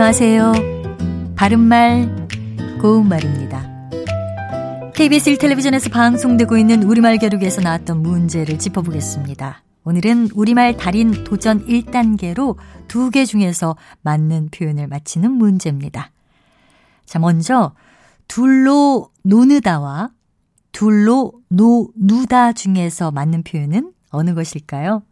안녕하세요. 바른말, 고운말입니다. KBS 1텔레비전에서 방송되고 있는 우리말 겨루기에서 나왔던 문제를 짚어보겠습니다. 오늘은 우리말 달인 도전 1단계로 두 개 중에서 맞는 표현을 맞히는 문제입니다. 자, 먼저 둘로 노느다와 둘로 노누다 중에서 맞는 표현은 어느 것일까요?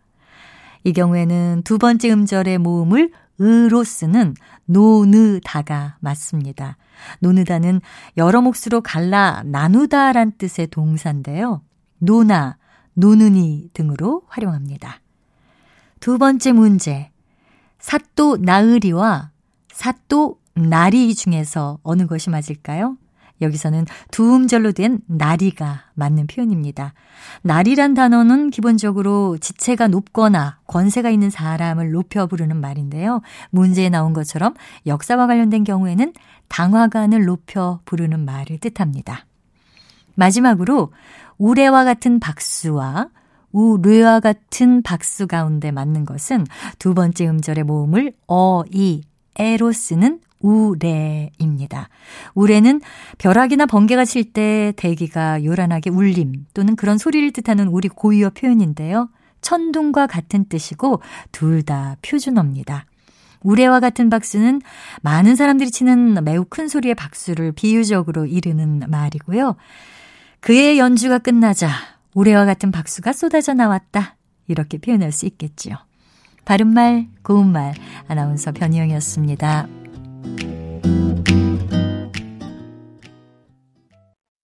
이 경우에는 두 번째 음절의 모음을 으로 쓰는 노느다가 맞습니다. 노느다는 여러 몫으로 갈라 나누다란 뜻의 동사인데요. 노나, 노느니 등으로 활용합니다. 두 번째 문제. 사또 나으리와 사또 나리 중에서 어느 것이 맞을까요? 여기서는 두 음절로 된 나리가 맞는 표현입니다. 나리란 단어는 기본적으로 지체가 높거나 권세가 있는 사람을 높여 부르는 말인데요. 문제에 나온 것처럼 역사와 관련된 경우에는 당화관을 높여 부르는 말을 뜻합니다. 마지막으로 우레와 같은 박수와 우뢰와 같은 박수 가운데 맞는 것은 두 번째 음절의 모음을 어, 이, 에로 쓰는 우레입니다. 우레는 벼락이나 번개가 칠 때 대기가 요란하게 울림 또는 그런 소리를 뜻하는 우리 고유어 표현인데요. 천둥과 같은 뜻이고 둘 다 표준어입니다. 우레와 같은 박수는 많은 사람들이 치는 매우 큰 소리의 박수를 비유적으로 이르는 말이고요. 그의 연주가 끝나자 우레와 같은 박수가 쏟아져 나왔다. 이렇게 표현할 수 있겠지요. 바른말, 고운말, 아나운서 변희영이었습니다. thank you